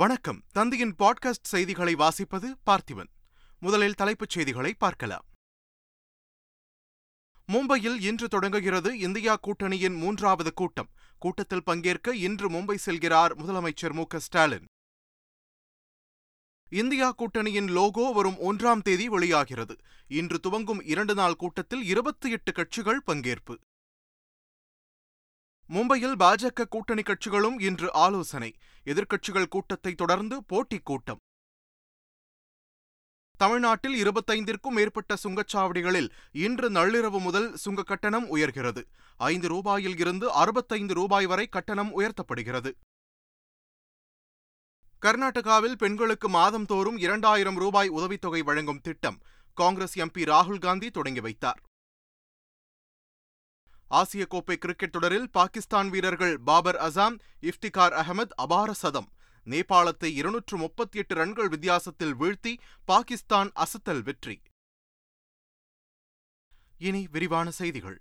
வணக்கம். தந்தையின் பாட்காஸ்ட் செய்திகளை வாசிப்பது பார்த்திபன். முதலில் தலைப்புச் செய்திகளை பார்க்கலாம். மும்பையில் இன்று தொடங்குகிறது இந்தியா கூட்டணியின் மூன்றாவது கூட்டம். கூட்டத்தில் பங்கேற்க இன்று மும்பை செல்கிறார் முதலமைச்சர் மு ஸ்டாலின். இந்தியா கூட்டணியின் லோகோ வரும் ஒன்றாம் தேதி வெளியாகிறது. இன்று துவங்கும் இரண்டு நாள் கூட்டத்தில் இருபத்தி எட்டு கட்சிகள் பங்கேற்பு. மும்பையில் பாஜக கூட்டணி கட்சிகளும் இன்று ஆலோசனை. எதிர்க்கட்சிகள் கூட்டத்தை தொடர்ந்து போட்டிக் கூட்டம். தமிழ்நாட்டில் இருபத்தைந்திற்கும் மேற்பட்ட சுங்கச்சாவடிகளில் இன்று நள்ளிரவு முதல் சுங்க கட்டணம் உயர்கிறது. ஐந்து ரூபாயில் இருந்து அறுபத்தைந்து ரூபாய் வரை கட்டணம் உயர்த்தப்படுகிறது. கர்நாடகாவில் பெண்களுக்கு மாதம்தோறும் இரண்டாயிரம் ரூபாய் உதவித்தொகை வழங்கும் திட்டம் காங்கிரஸ் எம்பி ராகுல் காந்தி தொடங்கி வைத்தார். ஆசிய கோப்பை கிரிக்கெட் தொடரில் பாகிஸ்தான் வீரர்கள் பாபர் அசாம் இஃப்திகார் அகமது அபார சதம். நேபாளத்தை இருநூற்று முப்பத்தி எட்டு ரன்கள் வித்தியாசத்தில் வீழ்த்தி பாகிஸ்தான் அசத்தல் வெற்றி. இனி விரிவான செய்திகள்.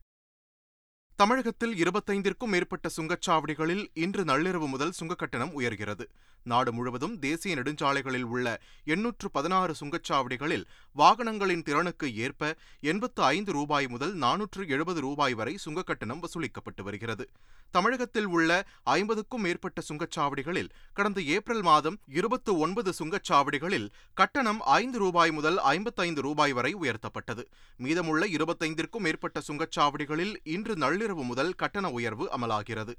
தமிழகத்தில் இருபத்தைந்திற்கும் மேற்பட்ட சுங்கச்சாவடிகளில் இன்று நள்ளிரவு முதல் சுங்கக்கட்டணம் உயர்கிறது. நாடு முழுவதும் தேசிய நெடுஞ்சாலைகளில் உள்ள எண்ணூற்று பதினாறு சுங்கச்சாவடிகளில் வாகனங்களின் திறனுக்கு ஏற்ப எண்பத்து ஐந்து ரூபாய் முதல் நானூற்று எழுபது ரூபாய் வரை சுங்கக்கட்டணம் வசூலிக்கப்பட்டு வருகிறது. தமிழகத்தில் உள்ள ஐம்பதுக்கும் மேற்பட்ட சுங்கச்சாவடிகளில் கடந்த ஏப்ரல் மாதம் இருபத்து ஒன்பது சுங்கச்சாவடிகளில் கட்டணம் ஐந்து ரூபாய் முதல் ஐம்பத்தைந்து ரூபாய் வரை உயர்த்தப்பட்டது. மீதமுள்ள இருபத்தைந்திற்கும் மேற்பட்ட சுங்கச்சாவடிகளில் இன்று நள்ளிரவு முதல் கட்டண உயர்வு அமலாகிறது.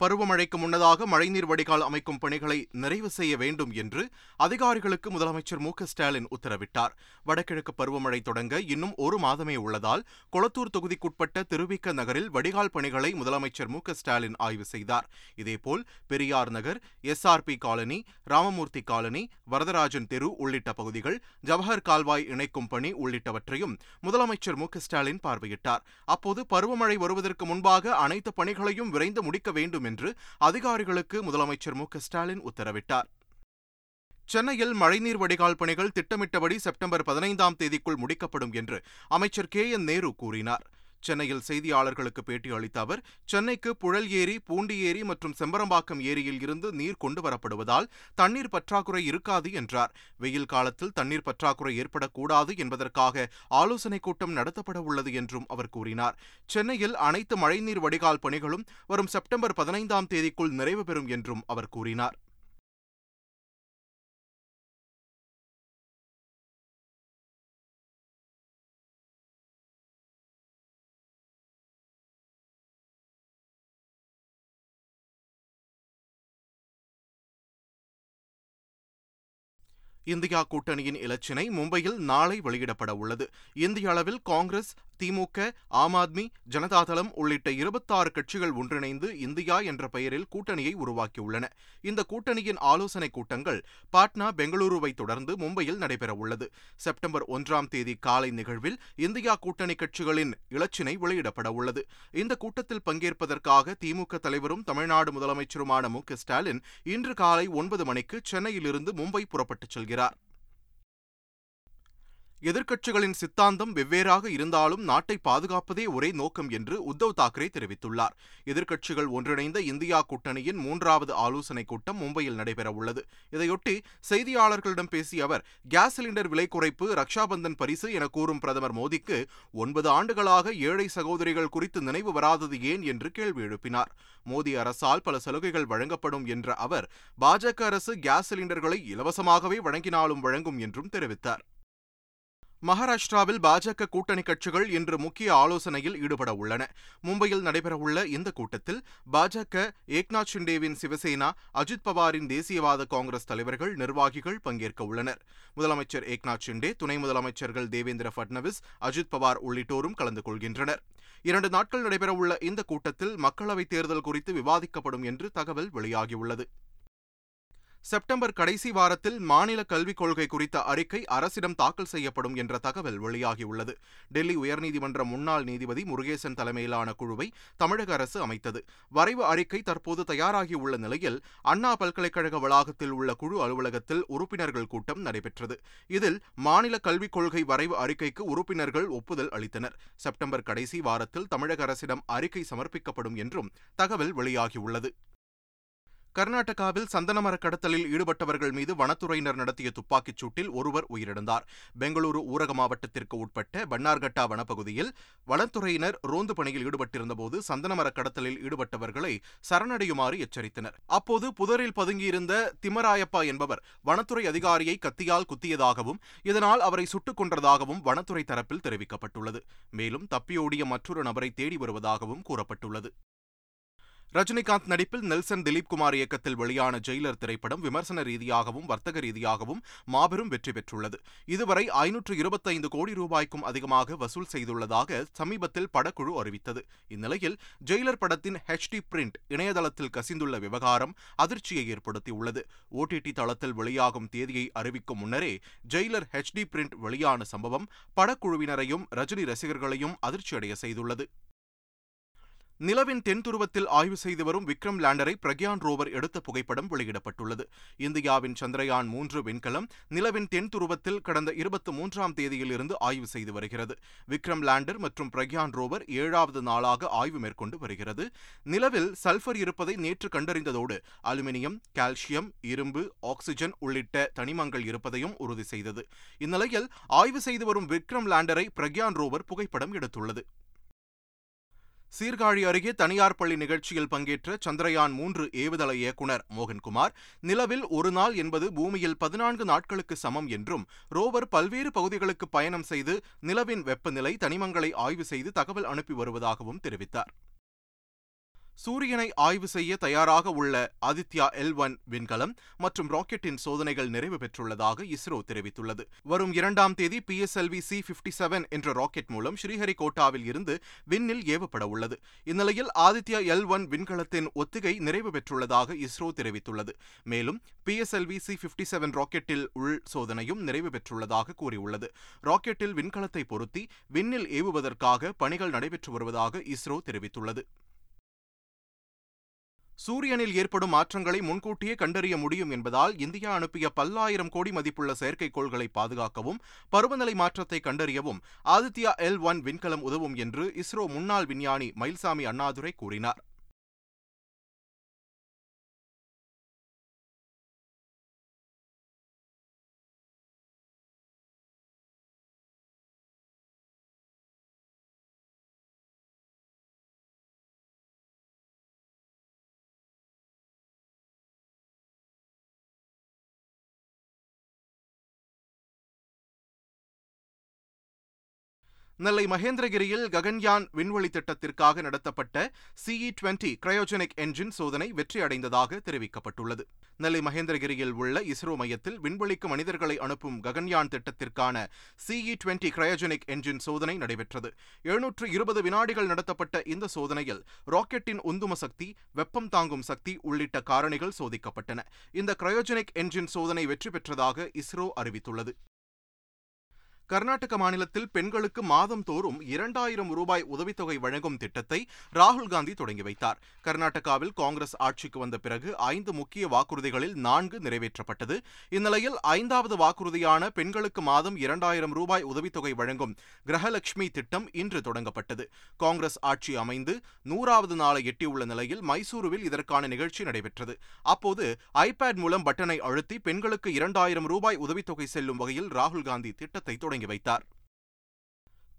பருவமழைக்கு முன்னதாக மழைநீர் வடிகால் அமைக்கும் பணிகளை நிறைவு செய்ய வேண்டும் என்று அதிகாரிகளுக்கு முதலமைச்சர் மு ஸ்டாலின் உத்தரவிட்டார். வடகிழக்கு பருவமழை தொடங்க இன்னும் ஒரு மாதமே உள்ளதால் கொளத்தூர் தொகுதிக்குட்பட்ட திருவிக்க நகரில் வடிகால் பணிகளை முதலமைச்சர் மு ஸ்டாலின் ஆய்வு செய்தார். இதேபோல் Periyar Nagar SRP colony Ramamurthy colony Varadarajan தெரு உள்ளிட்ட பகுதிகள் ஜவஹர் கால்வாய் இணைக்கும் பணி உள்ளிட்டவற்றையும் முதலமைச்சர் மு ஸ்டாலின் பார்வையிட்டார். அப்போது பருவமழை வருவதற்கு முன்பாக அனைத்து பணிகளையும் விரைந்து முடிக்க வேண்டும் என்று அதிகாரிகளுக்கு முதலமைச்சர் மு ஸ்டாலின் உத்தரவிட்டார். சென்னையில் மழைநீர் வடிகால் பணிகள் திட்டமிட்டபடி செப்டம்பர் பதினைந்தாம் தேதிக்குள் முடிக்கப்படும் என்று அமைச்சர் கே என் நேரு கூறினார். சென்னையில் செய்தியாளர்களுக்கு பேட்டி அளித்த அவர் சென்னைக்கு புழல் ஏரி பூண்டி ஏரி மற்றும் செம்பரம்பாக்கம் ஏரியில் இருந்து நீர் கொண்டு வரப்படுவதால் தண்ணீர் பற்றாக்குறை இருக்காது என்றார். வெயில் காலத்தில் தண்ணீர் பற்றாக்குறை ஏற்படக்கூடாது என்பதற்காக ஆலோசனைக் கூட்டம் நடத்தப்பட உள்ளது என்றும் அவர் கூறினார். சென்னையில் அனைத்து மழைநீர் வடிகால் பணிகளும் வரும் செப்டம்பர் பதினைந்தாம் தேதிக்குள் நிறைவு பெறும் என்றும் அவர் கூறினார். இந்தியா கூட்டணியின் இலச்சினை மும்பையில் நாளை வெளியிடப்பட உள்ளது இந்திய அளவில் காங்கிரஸ் திமுக ஆம் ஆத்மி ஜனதாதளம் உள்ளிட்ட இருபத்தாறு கட்சிகள் ஒன்றிணைந்து இந்தியா என்ற பெயரில் கூட்டணியை உருவாக்கியுள்ளன. இந்த கூட்டணியின் ஆலோசனைக் கூட்டங்கள் பாட்னா பெங்களூருவை தொடர்ந்து மும்பையில் நடைபெறவுள்ளது. செப்டம்பர் ஒன்றாம் தேதி காலை நிகழ்வில் இந்தியா கூட்டணி கட்சிகளின் இலச்சினை வெளியிடப்பட உள்ளது இந்த கூட்டத்தில் பங்கேற்பதற்காக திமுக தலைவரும் தமிழ்நாடு முதலமைச்சருமான மு ஸ்டாலின் இன்று காலை ஒன்பது மணிக்கு சென்னையிலிருந்து மும்பை புறப்பட்டுச் செல்கிறார். எதிர்க்கட்சிகளின் சித்தாந்தம் வெவ்வேறாக இருந்தாலும் நாட்டை பாதுகாப்பதே ஒரே நோக்கம் என்று உத்தவ் தாக்கரே தெரிவித்துள்ளார். எதிர்க்கட்சிகள் ஒன்றிணைந்த இந்தியா கூட்டணியின் மூன்றாவது ஆலோசனைக் கூட்டம் மும்பையில் நடைபெறவுள்ளது இதையொட்டி செய்தியாளர்களிடம் பேசிய அவர் கேஸ் சிலிண்டர் விலை குறைப்பு ரக்ஷாபந்தன் பரிசு என கூறும் பிரதமர் மோடிக்கு ஒன்பது ஆண்டுகளாக ஏழை சகோதரிகள் குறித்து நினைவு வராதது ஏன்? என்று கேள்வி எழுப்பினார். மோடி அரசால் பல சலுகைகள் வழங்கப்படும் என்ற அவர் பாஜக அரசு கேஸ் சிலிண்டர்களை இலவசமாகவே வழங்கினாலும் வழங்கும் என்றும் தெரிவித்தார். மகாராஷ்டிராவில் பாஜக கூட்டணி கட்சிகள் இன்று முக்கிய ஆலோசனையில் ஈடுபட உள்ளன. மும்பையில் நடைபெறவுள்ள இந்த கூட்டத்தில் பாஜக ஏக்நாத் ஷிண்டேவின் சிவசேனா அஜித் பவாரின் தேசியவாத காங்கிரஸ் தலைவர்கள் நிர்வாகிகள் பங்கேற்க உள்ளனர். முதலமைச்சர் ஏக்நாத் ஷிண்டே துணை முதலமைச்சர்கள் தேவேந்திர பட்னவிஸ் அஜித் பவார் உள்ளிட்டோரும் கலந்து கொள்கின்றனர். இரண்டு நாட்கள் நடைபெறவுள்ள இந்த கூட்டத்தில் மக்களவைத் தேர்தல் குறித்து விவாதிக்கப்படும் என்று தகவல் வெளியாகியுள்ளது. செப்டம்பர் கடைசி வாரத்தில் மாநில கல்விக் கொள்கை குறித்த அறிக்கை அரசிடம் தாக்கல் செய்யப்படும் என்ற தகவல் வெளியாகியுள்ளது. டெல்லி உயர்நீதிமன்ற முன்னாள் நீதிபதி முருகேசன் தலைமையிலான குழுவை தமிழக அரசு அமைத்தது. வரைவு அறிக்கை தற்போது தயாராகியுள்ள நிலையில் அண்ணா பல்கலைக்கழக வளாகத்தில் உள்ள குழு அலுவலகத்தில் உறுப்பினர்கள் கூட்டம் நடைபெற்றது. இதில் மாநில கல்விக் கொள்கை வரைவு அறிக்கைக்கு உறுப்பினர்கள் ஒப்புதல் அளித்தனர். செப்டம்பர் கடைசி வாரத்தில் தமிழக அரசிடம் அறிக்கை சமர்ப்பிக்கப்படும் என்றும் தகவல் வெளியாகியுள்ளது. கர்நாடகாவில் சந்தனமர கடத்தலில் ஈடுபட்டவர்கள் மீது வனத்துறையினர் நடத்திய துப்பாக்கிச் சூட்டில் ஒருவர் உயிரிழந்தார். பெங்களூரு ஊரக மாவட்டத்திற்கு உட்பட்ட பன்னார்கட்டா வனப்பகுதியில் வனத்துறையினர் ரோந்து பணியில் ஈடுபட்டிருந்தபோது சந்தனமர கடத்தலில் ஈடுபட்டவர்களை சரணடையுமாறு எச்சரித்தனர். அப்போது புதரில் பதுங்கியிருந்த திமராயப்பா என்பவர் வனத்துறை அதிகாரியை கத்தியால் குத்தியதாகவும் இதனால் அவரை சுட்டுக் கொன்றதாகவும் வனத்துறை தரப்பில் தெரிவிக்கப்பட்டுள்ளது. மேலும் தப்பியோடிய மற்றொரு நபரை தேடி வருவதாகவும் கூறப்பட்டுள்ளது. ரஜினிகாந்த் நடிப்பில் நெல்சன் திலீப் குமார் இயக்கத்தில் வெளியான ஜெயிலர் திரைப்படம் விமர்சன ரீதியாகவும் வர்த்தக ரீதியாகவும் மாபெரும் வெற்றி பெற்றுள்ளது. இதுவரை ஐநூற்று இருபத்தைந்து கோடி ரூபாய்க்கும் அதிகமாக வசூல் செய்துள்ளதாக சமீபத்தில் படக்குழு அறிவித்தது. இந்நிலையில் ஜெயிலர் படத்தின் ஹெச்டி பிரிண்ட் இணையதளத்தில் கசிந்துள்ள விவகாரம் அதிர்ச்சியை ஏற்படுத்தியுள்ளது. ஓடிடி தளத்தில் வெளியாகும் தேதியை அறிவிக்கும் முன்னரே ஜெயிலர் ஹெச்டி பிரிண்ட் வெளியான சம்பவம் படக்குழுவினரையும் ரஜினி ரசிகர்களையும் அதிர்ச்சியடைய செய்துள்ளது. நிலவின் தென்துருவத்தில் ஆய்வு செய்து வரும் விக்ரம் லேண்டரை பிரக்யான் ரோவர் எடுத்த புகைப்படம் வெளியிடப்பட்டுள்ளது. இந்தியாவின் சந்திரயான் மூன்று விண்கலம் நிலவின் தென்துருவத்தில் கடந்த இருபத்தி மூன்றாம் தேதியிலிருந்து ஆய்வு செய்து வருகிறது. விக்ரம் லேண்டர் மற்றும் பிரக்யான் ரோவர் ஏழாவது நாளாக ஆய்வு மேற்கொண்டு வருகிறது. நிலவில் சல்பர் இருப்பதை நேற்று கண்டறிந்ததோடு அலுமினியம் கால்சியம் இரும்பு ஆக்சிஜன் உள்ளிட்ட தனிமங்கள் இருப்பதையும் உறுதி செய்தது. இந்நிலையில் ஆய்வு செய்து வரும் விக்ரம் லேண்டரை பிரக்யான் ரோவர் புகைப்படம் எடுத்துள்ளது. சீர்காழி அருகே தனியார் பள்ளி நிகழ்ச்சியில் பங்கேற்ற சந்திரயான் மூன்று ஏவுதள இயக்குநர் மோகன்குமார் நிலவில் ஒரு நாள் என்பது பூமியில் பதினான்கு நாட்களுக்கு சமம் என்றும் ரோவர் பல்வேறு பகுதிகளுக்கு பயணம் செய்து நிலவின் வெப்பநிலை தனிமங்களை ஆய்வு செய்து தகவல் அனுப்பி வருவதாகவும் தெரிவித்தார். சூரியனை ஆய்வு செய்ய தயாராக உள்ள ஆதித்யா எல் ஒன் விண்கலம் மற்றும் ராக்கெட்டின் சோதனைகள் நிறைவு பெற்றுள்ளதாக இஸ்ரோ தெரிவித்துள்ளது. வரும் இரண்டாம் தேதி P S LV C fifty seven என்ற ராக்கெட் மூலம் ஸ்ரீஹரிகோட்டாவில் இருந்து விண்ணில் ஏவப்பட உள்ளது. இந்நிலையில் ஆதித்யா எல் ஒன் விண்கலத்தின் ஒத்திகை நிறைவு பெற்றுள்ளதாக இஸ்ரோ தெரிவித்துள்ளது. மேலும் P S LV C fifty seven ராக்கெட்டில் உள் சோதனையும் நிறைவு பெற்றுள்ளதாக கூறியுள்ளது. ராக்கெட்டில் விண்கலத்தை பொருத்தி விண்ணில் ஏவுவதற்காக பணிகள் நடைபெற்று வருவதாக இஸ்ரோ தெரிவித்துள்ளது. சூரியனில் ஏற்படும் மாற்றங்களை முன்கூட்டியே கண்டறிய முடியும் என்பதால் இந்தியா அனுப்பிய பல்லாயிரம் கோடி மதிப்புள்ள செயற்கைக்கோள்களை பாதுகாக்கவும் பருவநிலை மாற்றத்தை கண்டறியவும் ஆதித்யா எல் ஒன் விண்கலம் உதவும் என்று இஸ்ரோ முன்னாள் விஞ்ஞானி மயில்சாமி அண்ணாதுரை கூறினார். நெல்லை மகேந்திரகிரியில் ககன்யான் விண்வெளி திட்டத்திற்காக நடத்தப்பட்ட சிஇ டுவெண்டி கிரயோஜெனிக் என்ஜின் சோதனை வெற்றி அடைந்ததாக தெரிவிக்கப்பட்டுள்ளது. நெல்லை மகேந்திரகிரியில் உள்ள இஸ்ரோ மையத்தில் விண்வெளிக்கு மனிதர்களை அனுப்பும் ககன்யான் திட்டத்திற்கான சிஇ டுவெண்டி கிரயோஜெனிக் என்ஜின் சோதனை நடைபெற்றது. எழுநூற்று இருபது வினாடிகள் நடத்தப்பட்ட இந்த சோதனையில் ராக்கெட்டின் உந்தும சக்தி வெப்பம் தாங்கும் சக்தி உள்ளிட்ட காரணிகள் சோதிக்கப்பட்டன. இந்த கிரயோஜெனிக் என்ஜின் சோதனை வெற்றி பெற்றதாக இஸ்ரோ அறிவித்துள்ளது. கர்நாடக மாநிலத்தில் பெண்களுக்கு மாதம் தோறும் இரண்டாயிரம் ரூபாய் உதவித்தொகை வழங்கும் திட்டத்தை ராகுல் காந்தி தொடங்கி வைத்தார். கர்நாடகாவில் காங்கிரஸ் ஆட்சிக்கு வந்த பிறகு ஐந்து முக்கிய வாக்குறுதிகளில் நான்கு நிறைவேற்றப்பட்டது. இந்நிலையில் ஐந்தாவது வாக்குறுதியான பெண்களுக்கு மாதம் இரண்டாயிரம் ரூபாய் உதவித்தொகை வழங்கும் கிரகலட்சுமி திட்டம் இன்று தொடங்கப்பட்டது. காங்கிரஸ் ஆட்சி அமைந்து நூறாவது நாளை எட்டியுள்ள நிலையில் மைசூருவில் இதற்கான நிகழ்ச்சி நடைபெற்றது. அப்போது ஐபேட் மூலம் பட்டனை அழுத்தி பெண்களுக்கு இரண்டாயிரம் ரூபாய் உதவித்தொகை செல்லும் வகையில் ராகுல் காந்தி திட்டத்தை தொடங்கி தொடங்கி வைத்தார்.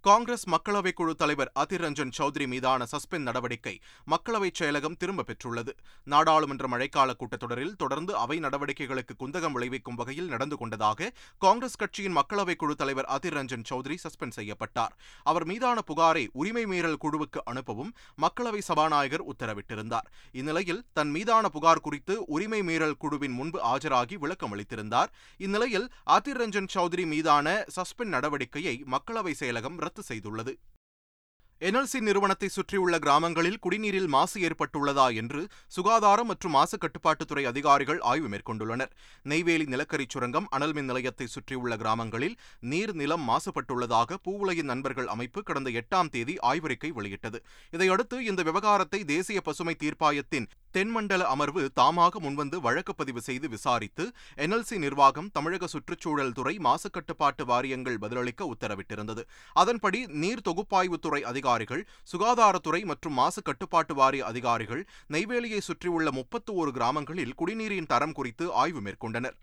காங்கிரஸ் மக்களவை குழு தலைவர் அதிர் ரஞ்சன் சௌத்ரி மீதான சஸ்பெண்ட் நடவடிக்கை மக்களவைச் செயலகம் திரும்பப் பெற்றுள்ளது. நாடாளுமன்ற மழைக்கால கூட்டத்தொடரில் தொடர்ந்து அவை நடவடிக்கைகளுக்கு குந்தகம் விளைவிக்கும் வகையில் நடந்து கொண்டதாக காங்கிரஸ் கட்சியின் மக்களவைக் குழு தலைவர் அதிர் ரஞ்சன் சௌத்ரி சஸ்பெண்ட் செய்யப்பட்டார். அவர் மீதான புகாரை உரிமை மீறல் குழுவுக்கு அனுப்பவும் மக்களவை சபாநாயகர் உத்தரவிட்டிருந்தார். இந்நிலையில் தன் மீதான புகார் குறித்து உரிமை மீறல் குழுவின் முன்பு ஆஜராகி விளக்கம் அளித்திருந்தார். இந்நிலையில் அதிர் ரஞ்சன் சௌத்ரி மீதான சஸ்பெண்ட் நடவடிக்கையை மக்களவை செயலகம் ரத்து செய்துள்ளது. என்எல்சி நிறுவனத்தை சுற்றியுள்ள கிராமங்களில் குடிநீரில் மாசு ஏற்பட்டுள்ளதா என்று சுகாதாரம் மற்றும் மாசு கட்டுப்பாட்டுத்துறை அதிகாரிகள் ஆய்வு மேற்கொண்டுள்ளனர். நெய்வேலி நிலக்கரி சுரங்கம் அனல் மின் நிலையத்தை சுற்றியுள்ள கிராமங்களில் நீர் நிலம் மாசுபட்டுள்ளதாக பூவுலையின் நண்பர்கள் அமைப்பு கடந்த எட்டாம் தேதி ஆய்வறிக்கை வெளியிட்டது. இதையடுத்து இந்த விவகாரத்தை தேசிய பசுமை தீர்ப்பாயத்தின் தென்மண்டல அமர்வு தாமாக முன்வந்து வழக்கு பதிவு செய்து விசாரித்து என்எல்சி நிர்வாகம் தமிழக சுற்றுச்சூழல் துறை மாசுக்கட்டுப்பாட்டு வாரியங்கள் பதிலளிக்க உத்தரவிட்டிருந்தது. அதன்படி நீர் தொகுப்பாய்வுத்துறை அதிகாரிகள் சுகாதாரத்துறை மற்றும் மாசு கட்டுப்பாட்டு வாரிய அதிகாரிகள் நெய்வேலியை சுற்றியுள்ள முப்பத்து ஒரு கிராமங்களில் குடிநீரின் தரம் குறித்து ஆய்வு மேற்கொண்டனர்.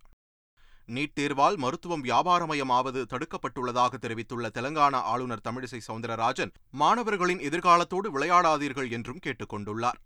நீட் தேர்வால் மருத்துவம் வியாபாரமயமாவது தடுக்கப்பட்டுள்ளதாக தெரிவித்துள்ள தெலங்கானா ஆளுநர் தமிழிசை சவுந்தரராஜன் மாணவர்களின் எதிர்காலத்தோடு விளையாடாதீர்கள் என்றும் கேட்டுக் கொண்டுள்ளார்.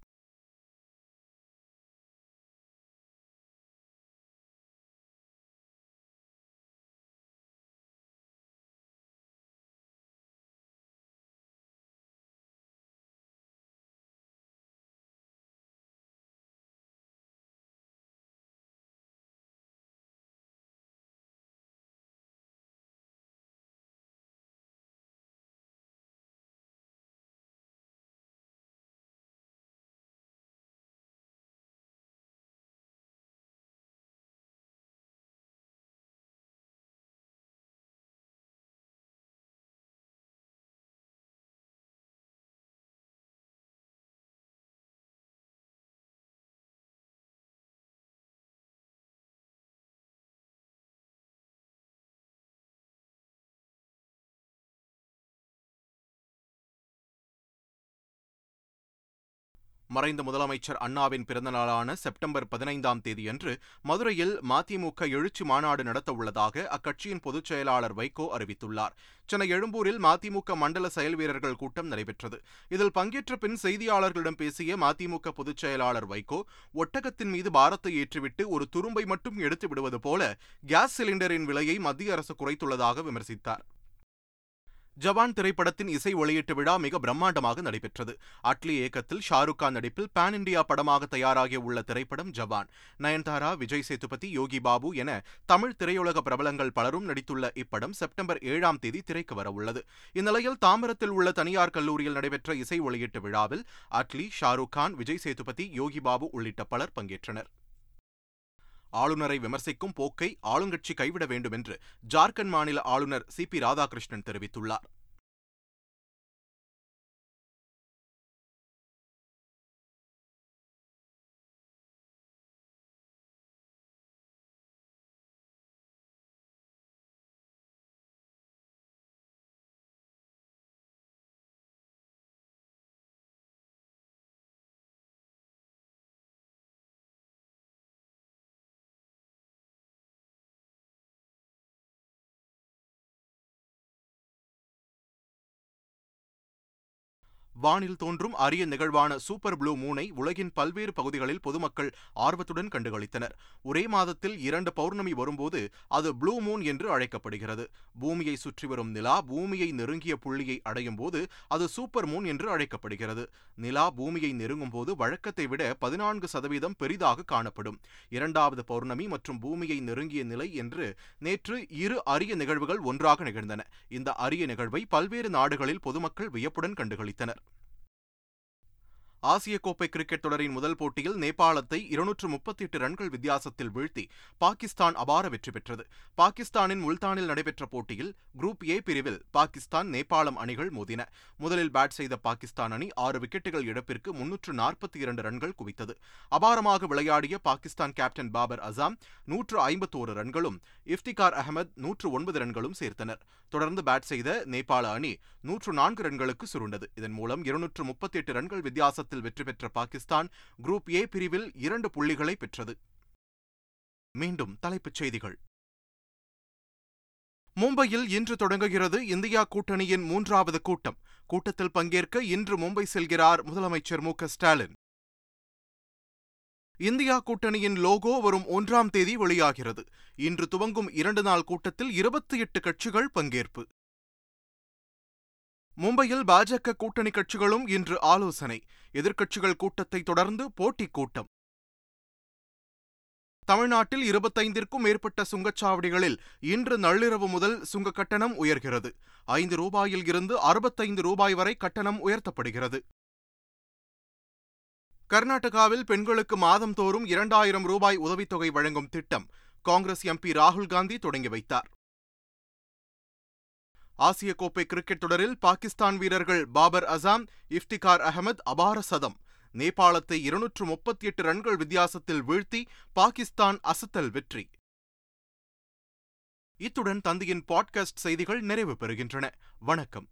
மறைந்த முதலமைச்சர் அண்ணாவின் பிறந்தநாளான செப்டம்பர் பதினைந்தாம் தேதியன்று மதுரையில் மதிமுக எழுச்சி மாநாடு நடத்த உள்ளதாக அக்கட்சியின் பொதுச் செயலாளர் வைகோ அறிவித்துள்ளார். சென்னை எழும்பூரில் மதிமுக மண்டல செயல் வீரர்கள் கூட்டம் நடைபெற்றது. இதில் பங்கேற்ற பின் செய்தியாளர்களிடம் பேசிய மதிமுக பொதுச் செயலாளர் வைகோ ஒட்டகத்தின் மீது பாரத்தை ஏற்றிவிட்டு ஒரு துரும்பை மட்டும் எடுத்து விடுவது போல கேஸ் சிலிண்டரின் விலையை மத்திய அரசு குறைத்துள்ளதாக விமர்சித்தார். ஜவான் திரைப்படத்தின் இசை வெளியீட்டு விழா மிக பிரம்மாண்டமாக நடைபெற்றது. அட்லி இயக்கத்தில் ஷாருக் கான் நடிப்பில் பேன் இண்டியா படமாக தயாராகி உள்ள திரைப்படம் ஜவான். நயன்தாரா விஜய் சேதுபதி யோகி பாபு என தமிழ் திரையுலக பிரபலங்கள் பலரும் நடித்துள்ள இப்படம் செப்டம்பர் ஏழாம் தேதி திரைக்கு வரவுள்ளது இந்நிலையில் தாம்பரத்தில் உள்ள தனியார் கல்லூரியில் நடைபெற்ற இசை வெளியீட்டு விழாவில் அட்லி ஷாருக் கான் விஜய் சேதுபதி யோகி பாபு உள்ளிட்ட பலர் பங்கேற்றனர். ஆளுநரை விமர்சிக்கும் போக்கை ஆளுங்கட்சி கைவிட வேண்டும் என்று ஜார்க்கண்ட் மாநில ஆளுநர் சி பி ராதாகிருஷ்ணன் தெரிவித்துள்ளார். வானில் தோன்றும் அரிய நிகழ்வான சூப்பர் ப்ளூ மூனை உலகின் பல்வேறு பகுதிகளில் பொதுமக்கள் ஆர்வத்துடன் கண்டுகளித்தனர். ஒரே மாதத்தில் இரண்டு பௌர்ணமி வரும்போது அது ப்ளூ மூன் என்று அழைக்கப்படுகிறது. பூமியை சுற்றி வரும் நிலா பூமியை நெருங்கிய புள்ளியை அடையும் போது அது சூப்பர் மூன் என்று அழைக்கப்படுகிறது. நிலா பூமியை நெருங்கும் போது வழக்கத்தை விட பதினான்கு சதவீதம் பெரிதாக காணப்படும். இரண்டாவது பௌர்ணமி மற்றும் பூமியை நெருங்கிய நிலை என்று நேற்று இரு அரிய நிகழ்வுகள் ஒன்றாக நிகழ்ந்தன. இந்த அரிய நிகழ்வை பல்வேறு நாடுகளில் பொதுமக்கள் வியப்புடன் கண்டுகளித்தனர். ஆசிய கோப்பை கிரிக்கெட் தொடரின் முதல் போட்டியில் நேபாளத்தை இருநூற்று முப்பத்தி எட்டு ரன்கள் வித்தியாசத்தில் வீழ்த்தி பாகிஸ்தான் அபார வெற்றி பெற்றது. பாகிஸ்தானின் முல்தானில் நடைபெற்ற போட்டியில் குரூப் ஏ பிரிவில் பாகிஸ்தான் நேபாளம் அணிகள் மோதின. முதலில் பேட் செய்த பாகிஸ்தான் அணி ஆறு விக்கெட்டுகள் இழப்பிற்கு முன்னூற்று நாற்பத்தி இரண்டு ரன்கள் குவித்தது. அபாரமாக விளையாடிய பாகிஸ்தான் கேப்டன் பாபர் அசாம் நூற்று ஐம்பத்தோரு ரன்களும் இஃப்திகார் அகமது நூற்று ஒன்பது ரன்களும் சேர்த்தனர். தொடர்ந்து பேட் செய்த நேபாள அணி நூற்று நான்கு ரன்களுக்கு சுருண்டது. இதன் மூலம் இருநூற்று முப்பத்தி எட்டு ரன்கள் வித்தியாசத்தில் வெற்றி பெற்ற பாகிஸ்தான் குரூப் ஏ பிரிவில் இரண்டு புள்ளிகளை பெற்றது. மீண்டும் தலைப்புச் செய்திகள். மும்பையில் இன்று தொடங்குகிறது இந்தியா கூட்டணியின் மூன்றாவது கூட்டம். கூட்டத்தில் பங்கேற்க இன்று மும்பை செல்கிறார் முதலமைச்சர் மு ஸ்டாலின். இந்தியா கூட்டணியின் லோகோ வரும் ஒன்றாம் தேதி வெளியாகிறது. இன்று துவங்கும் இரண்டு நாள் கூட்டத்தில் இருபத்தி எட்டு கட்சிகள் பங்கேற்பு. மும்பையில் பாஜக கூட்டணி கட்சிகளும் இன்று ஆலோசனை. எதிர்க்கட்சிகள் கூட்டத்தை தொடர்ந்து போட்டிக் கூட்டம். தமிழ்நாட்டில் இருபத்தைந்திற்கும் மேற்பட்ட சுங்கச்சாவடிகளில் இன்று நள்ளிரவு முதல் சுங்க கட்டணம் உயர்கிறது. ஐந்து ரூபாயில் இருந்து அறுபத்தைந்து ரூபாய் வரை கட்டணம் உயர்த்தப்படுகிறது. கர்நாடகாவில் பெண்களுக்கு மாதம்தோறும் இரண்டாயிரம் ரூபாய் உதவித்தொகை வழங்கும் திட்டம். காங்கிரஸ் எம்பி ராகுல் காந்தி தொடங்கி வைத்தார். ஆசிய கோப்பை கிரிக்கெட் தொடரில் பாகிஸ்தான் வீரர்கள் பாபர் அசாம் இஃப்திகார் அகமது அபார சதம். நேபாளத்தை இருநூற்று முப்பத்தி எட்டு ரன்கள் வித்தியாசத்தில் வீழ்த்தி பாகிஸ்தான் அசத்தல் வெற்றி. இத்துடன் தந்தையின் பாட்காஸ்ட் செய்திகள் நிறைவு பெறுகின்றன. வணக்கம்.